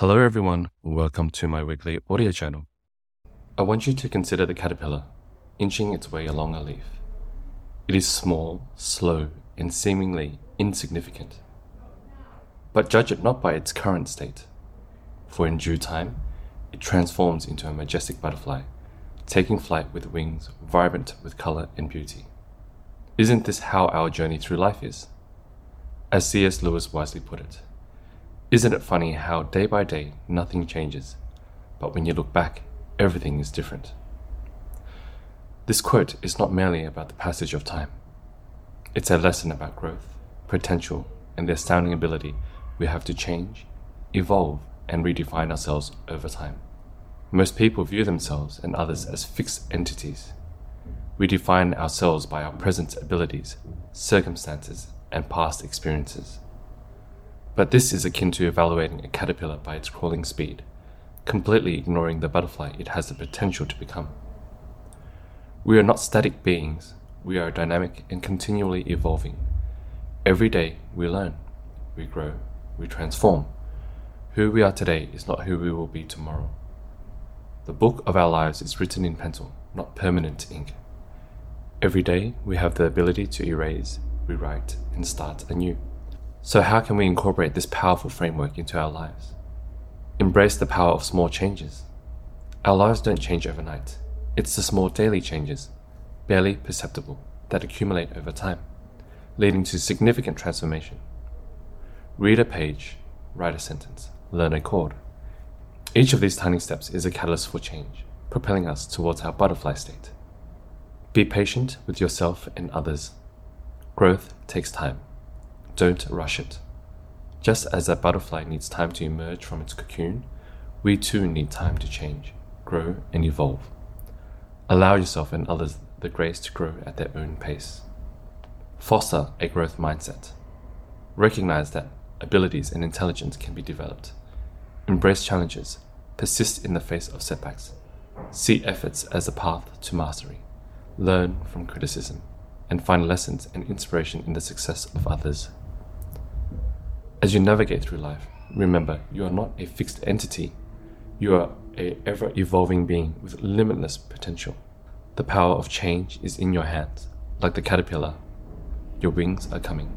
Hello, everyone. Welcome to my weekly audio channel. I want you to consider the caterpillar inching its way along a leaf. It is small, slow, and seemingly insignificant. But judge it not by its current state, for in due time it transforms into a majestic butterfly, taking flight with wings vibrant with color and beauty. Isn't this how our journey through life is? As C.S. Lewis wisely put it, isn't it funny how day by day nothing changes, but when you look back, everything is different? This quote is not merely about the passage of time. It's a lesson about growth, potential, and the astounding ability we have to change, evolve, and redefine ourselves over time. Most people view themselves and others as fixed entities. We define ourselves by our present abilities, circumstances, and past experiences. But this is akin to evaluating a caterpillar by its crawling speed, completely ignoring the butterfly it has the potential to become. We are not static beings, we are dynamic and continually evolving. Every day we learn, we grow, we transform. Who we are today is not who we will be tomorrow. The book of our lives is written in pencil, not permanent ink. Every day we have the ability to erase, rewrite, and start anew. So, how can we incorporate this powerful framework into our lives? Embrace the power of small changes. Our lives don't change overnight, it's the small daily changes, barely perceptible, that accumulate over time, leading to significant transformation. Read a page, write a sentence, learn a chord. Each of these tiny steps is a catalyst for change, propelling us towards our butterfly state. Be patient with yourself and others. Growth takes time don't rush it. Just as a butterfly needs time to emerge from its cocoon, we too need time to change, grow, and evolve. Allow yourself and others the grace to grow at their own pace. Foster a growth mindset. Recognize that abilities and intelligence can be developed. Embrace challenges. Persist in the face of setbacks. See efforts as a path to mastery. Learn from criticism and find lessons and inspiration in the success of others. As you navigate through life, remember you are not a fixed entity. You are a ever evolving being with limitless potential. The power of change is in your hands, like the caterpillar. Your wings are coming.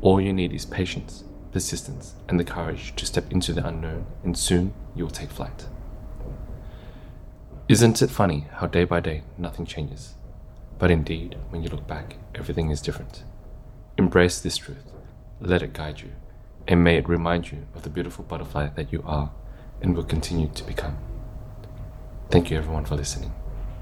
All you need is patience, persistence, and the courage to step into the unknown, and soon you will take flight. Isn't it funny how day by day nothing changes? But indeed, when you look back, everything is different. Embrace this truth. Let it guide you and may it remind you of the beautiful butterfly that you are and will continue to become. Thank you, everyone, for listening.